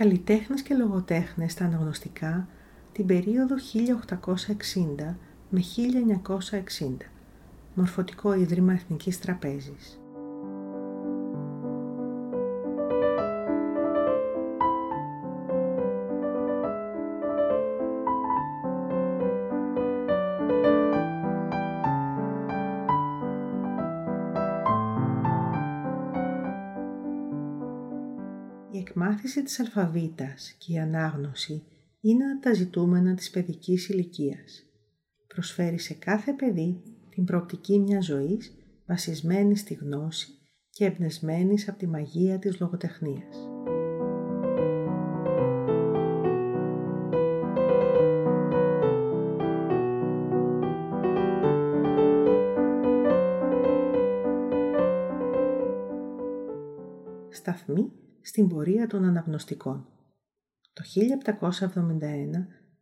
καλλιτέχνες και λογοτέχνες στα αναγνωστικά την περίοδο 1860 με 1960, Μορφωτικό Ίδρυμα Εθνικής Τραπέζης. Εκμάθηση της αλφαβήτας και η ανάγνωση είναι τα ζητούμενα της παιδικής ηλικίας. Προσφέρει σε κάθε παιδί την προοπτική μιας ζωής βασισμένη στη γνώση και εμπνεσμένη από τη μαγεία της λογοτεχνίας. Σταθμή στην πορεία των αναγνωστικών. Το 1771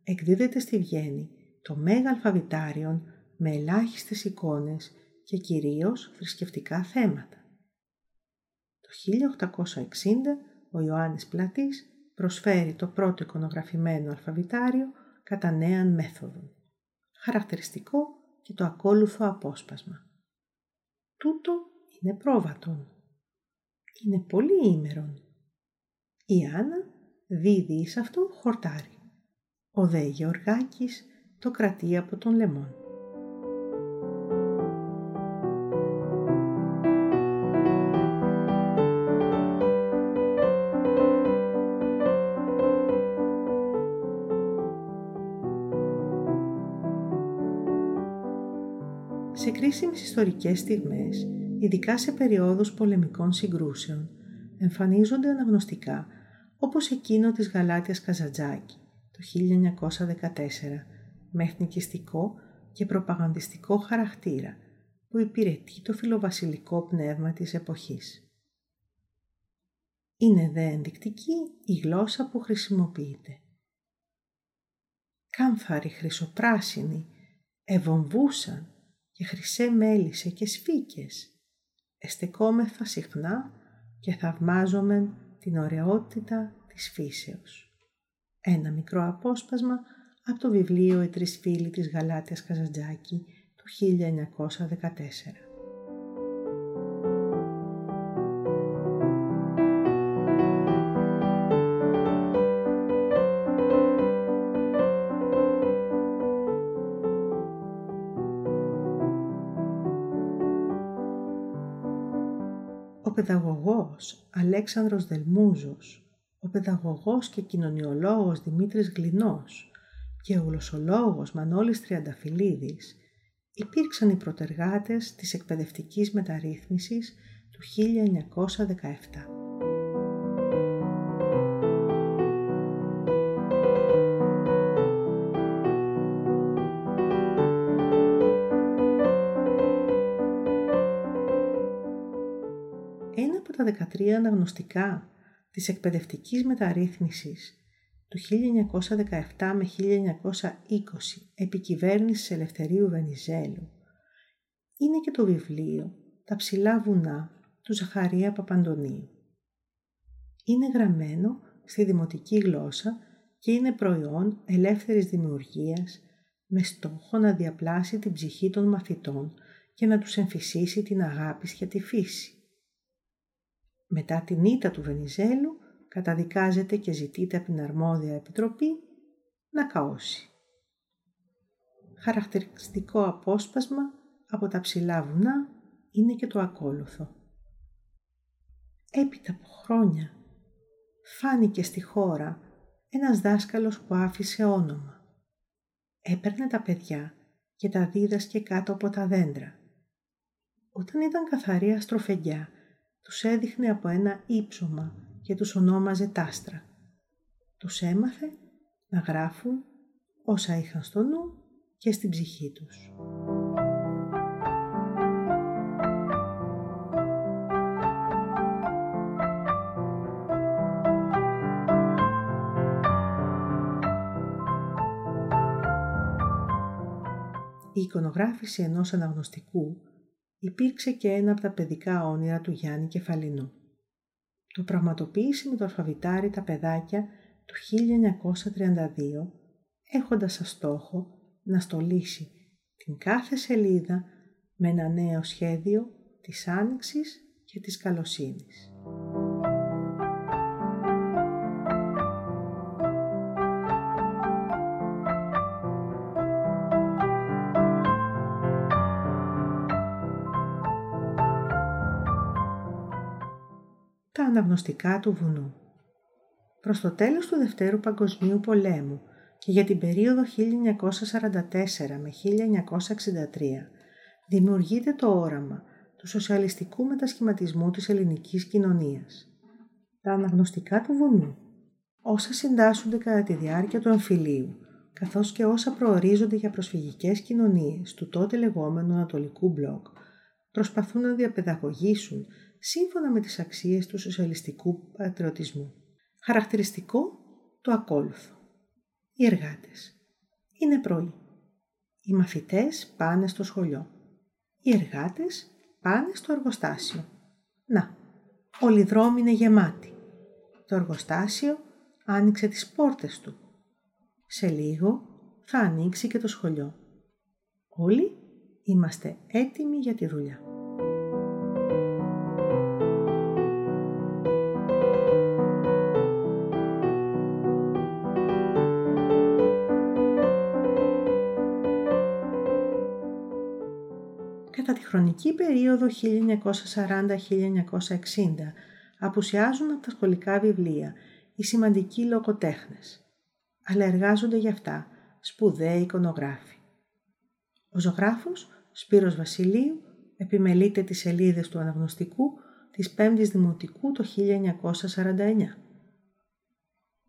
εκδίδεται στη Βιέννη το Μέγα Αλφαβητάριον με ελάχιστες εικόνες και κυρίως θρησκευτικά θέματα. Το 1860 ο Ιωάννης Πλατής προσφέρει το πρώτο εικονογραφημένο αλφαβητάριο κατά νέαν μέθοδο. Χαρακτηριστικό και το ακόλουθο απόσπασμα. Τούτο είναι πρόβατον. Είναι πολύ ήμερον η Άννα δίδει εις αυτό χορτάρι. Ο δε Γεωργάκης το κρατεί από τον λεμόν. Σε κρίσιμες ιστορικές στιγμές, ειδικά σε περιόδους πολεμικών συγκρούσεων, εμφανίζονται αναγνωστικά όπως εκείνο της Γαλάτιας Καζατζάκη το 1914 με εθνικιστικό και προπαγανδιστικό χαρακτήρα που υπηρετεί το φιλοβασιλικό πνεύμα της εποχής. Είναι δε ενδεικτική η γλώσσα που χρησιμοποιείται. Κάμφαροι χρυσοπράσινοι ευομβούσαν και χρυσέ μέλισσε και σφίκες. Εστεκόμεθα συχνά και θαυμάζομεν την ωραιότητα της φύσεως. Ένα μικρό απόσπασμα από το βιβλίο «Οι τρεις φίλοι της Γαλάτιας Καζαντζάκη» του 1914. Παιδαγωγός Αλέξανδρος Δελμούζος, ο παιδαγωγός και κοινωνιολόγος Δημήτρης Γλινός και ο γλωσσολόγος Μανώλης Τριανταφυλλίδης υπήρξαν οι προτεργάτες της εκπαιδευτικής μεταρρύθμισης του 1917. Τα 13 αναγνωστικά της εκπαιδευτικής μεταρρύθμισης του 1917 με 1920 επί κυβέρνησης Ελευθερίου Βενιζέλου είναι και το βιβλίο «Τα ψηλά βουνά» του Ζαχαρία Παπαντονίου. Είναι γραμμένο στη δημοτική γλώσσα και είναι προϊόν ελεύθερης δημιουργίας με στόχο να διαπλάσει την ψυχή των μαθητών και να τους εμφυσίσει την αγάπη για τη φύση. Μετά την ήττα του Βενιζέλου καταδικάζεται και ζητείται από την αρμόδια επιτροπή να καώσει. Χαρακτηριστικό απόσπασμα από τα ψηλά βουνά είναι και το ακόλουθο. Έπειτα από χρόνια φάνηκε στη χώρα ένας δάσκαλος που άφησε όνομα. Έπαιρνε τα παιδιά και τα δίδασκε κάτω από τα δέντρα. Όταν ήταν καθαρή αστροφεγγιά τους έδειχνε από ένα ύψωμα και τους ονόμαζε τάστρα. Τους έμαθε να γράφουν όσα είχαν στο νου και στην ψυχή τους. Η εικονογράφηση ενός αναγνωστικού υπήρξε και ένα από τα παιδικά όνειρα του Γιάννη Κεφαλινού. το πραγματοποίησε με το αλφαβητάρι τα παιδάκια του 1932 έχοντας σαν στόχο να στολίσει την κάθε σελίδα με ένα νέο σχέδιο της άνοιξης και της καλοσύνης. Αναγνωστικά του βουνού Προς το τέλος του Δευτέρου Παγκοσμίου Πολέμου και για την περίοδο 1944 με 1963 δημιουργείται το όραμα του σοσιαλιστικού μετασχηματισμού της ελληνικής κοινωνίας. Τα αναγνωστικά του βουνού, όσα συντάσσονται κατά τη διάρκεια του εμφυλίου, καθώς και όσα προορίζονται για προσφυγικές κοινωνίες του τότε λεγόμενου Ανατολικού Μπλοκ, προσπαθούν να διαπαιδαγωγήσουν σύμφωνα με τις αξίες του σοσιαλιστικού πατριωτισμού. Χαρακτηριστικό του ακόλουθου. Οι εργάτες. Είναι πρωί. Οι μαθητές πάνε στο σχολείο. Οι εργάτες πάνε στο εργοστάσιο. Να, όλοι οι δρόμοι είναι γεμάτοι. Το εργοστάσιο άνοιξε τις πόρτες του. Σε λίγο θα ανοίξει και το σχολείο. Όλοι είμαστε έτοιμοι για τη δουλειά. Χρονική περίοδο 1940-1960 απουσιάζουν από τα σχολικά βιβλία οι σημαντικοί λογοτέχνες, αλλά εργάζονται για αυτά σπουδαίοι εικονογράφοι. Ο ζωγράφος Σπύρος Βασιλείου επιμελείται τις σελίδες του αναγνωστικού της 5ης Δημοτικού το 1949.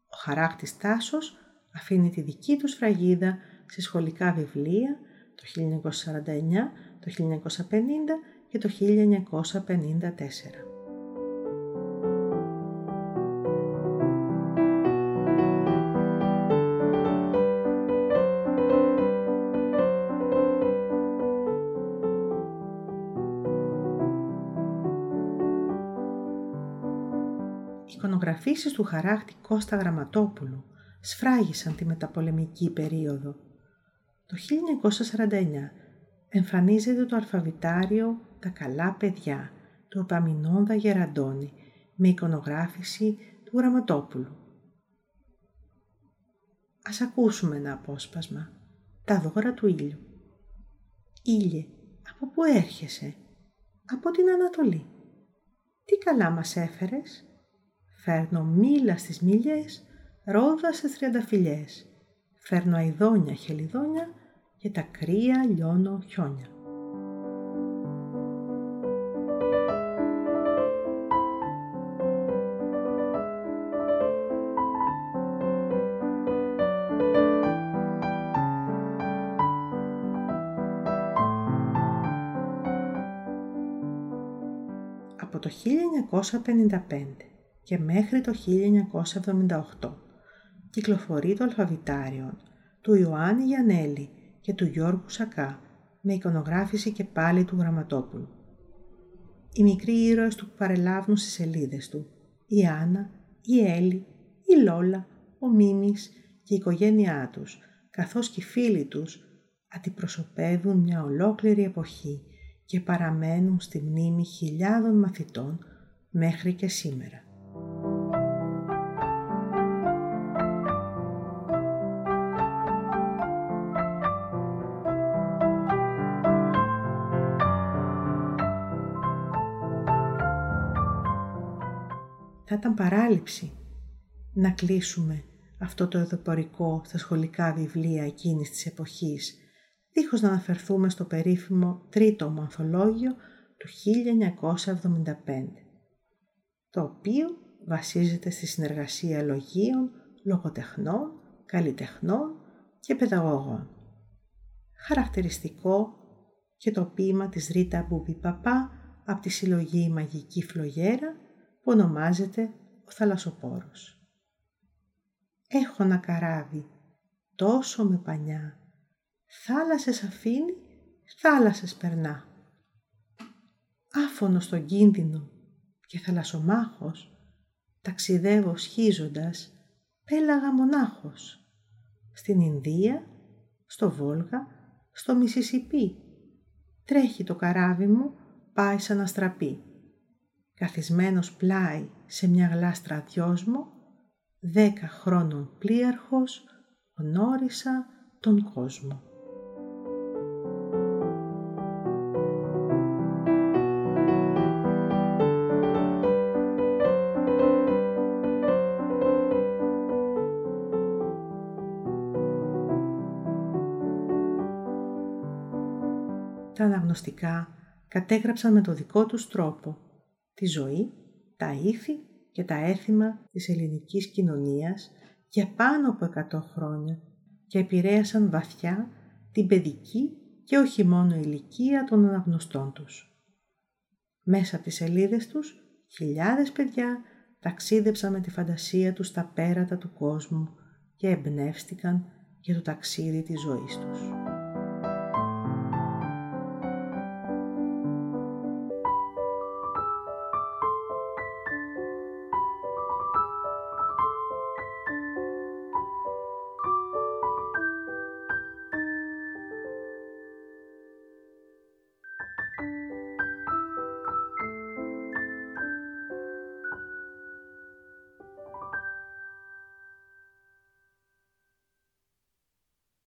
Ο χαράκτης Τάσος αφήνει τη δική του σφραγίδα σε σχολικά βιβλία το 1949 το 1950 και το 1954. Οι εικονογραφήσεις του χαράκτη Κώστα Γραμματόπουλου σφράγισαν τη μεταπολεμική περίοδο. Το 1949 εμφανίζεται το αλφαβητάριο «Τα καλά παιδιά» του Επαμινόνδα Γεραντώνη με εικονογράφηση του Γραμματόπουλου. Ας ακούσουμε ένα απόσπασμα. Τα δώρα του ήλιου. Ήλιε, από πού έρχεσαι; Από την Ανατολή. Τι καλά μας έφερες; Φέρνω μήλα στις μήλιες, ρόδα σε τριανταφυλιές. Φέρνω αιδόνια χελιδόνια και τα κρύα λιώνω χιόνια. Από το 1955 και μέχρι το 1978 κυκλοφορεί το αλφαβητάριο του Ιωάννη Γιανέλη και του Γιώργου Σακά με εικονογράφηση και πάλι του Γραμματόπουλου. Οι μικροί ήρωες του που παρελάβουν στις σελίδες του, η Άννα, η Έλλη, η Λόλα, ο Μίμης και η οικογένειά τους, καθώς και οι φίλοι τους, αντιπροσωπεύουν μια ολόκληρη εποχή και παραμένουν στη μνήμη χιλιάδων μαθητών μέχρι και σήμερα. Ήταν παράληψη να κλείσουμε αυτό το εδωπορικό στα σχολικά βιβλία εκείνης της εποχής, δίχως να αναφερθούμε στο περίφημο τρίτο μου ανθολόγιο του 1975, το οποίο βασίζεται στη συνεργασία λογίων, λογοτεχνών, καλλιτεχνών και παιδαγωγών. Χαρακτηριστικό και το ποίημα της Ρίτα Μπούμπι Παπά από τη συλλογή «Μαγική Φλογέρα» που ονομάζεται ο θαλασσοπόρος. Έχω ένα καράβι, τόσο με πανιά, θάλασσες αφήνει, θάλασσες περνά. Άφωνο στον κίνδυνο και θαλασσομάχος, ταξιδεύω σχίζοντας, πέλαγα μονάχος. Στην Ινδία, στο Βόλγα, στο Μισισιπί. Τρέχει το καράβι μου, πάει σαν αστραπή. Καθισμένος πλάι σε μια γλάστρα δυόσμο, δέκα χρόνων πλοίαρχος, γνώρισα τον κόσμο. Τα αναγνωστικά κατέγραψαν με το δικό τους τρόπο τη ζωή, τα ήθη και τα έθιμα της ελληνικής κοινωνίας για πάνω από 100 χρόνια και επηρέασαν βαθιά την παιδική και όχι μόνο ηλικία των αναγνωστών τους. Μέσα από τις σελίδες τους, χιλιάδες παιδιά ταξίδεψαν με τη φαντασία τους στα πέρατα του κόσμου και εμπνεύστηκαν για το ταξίδι της ζωής τους.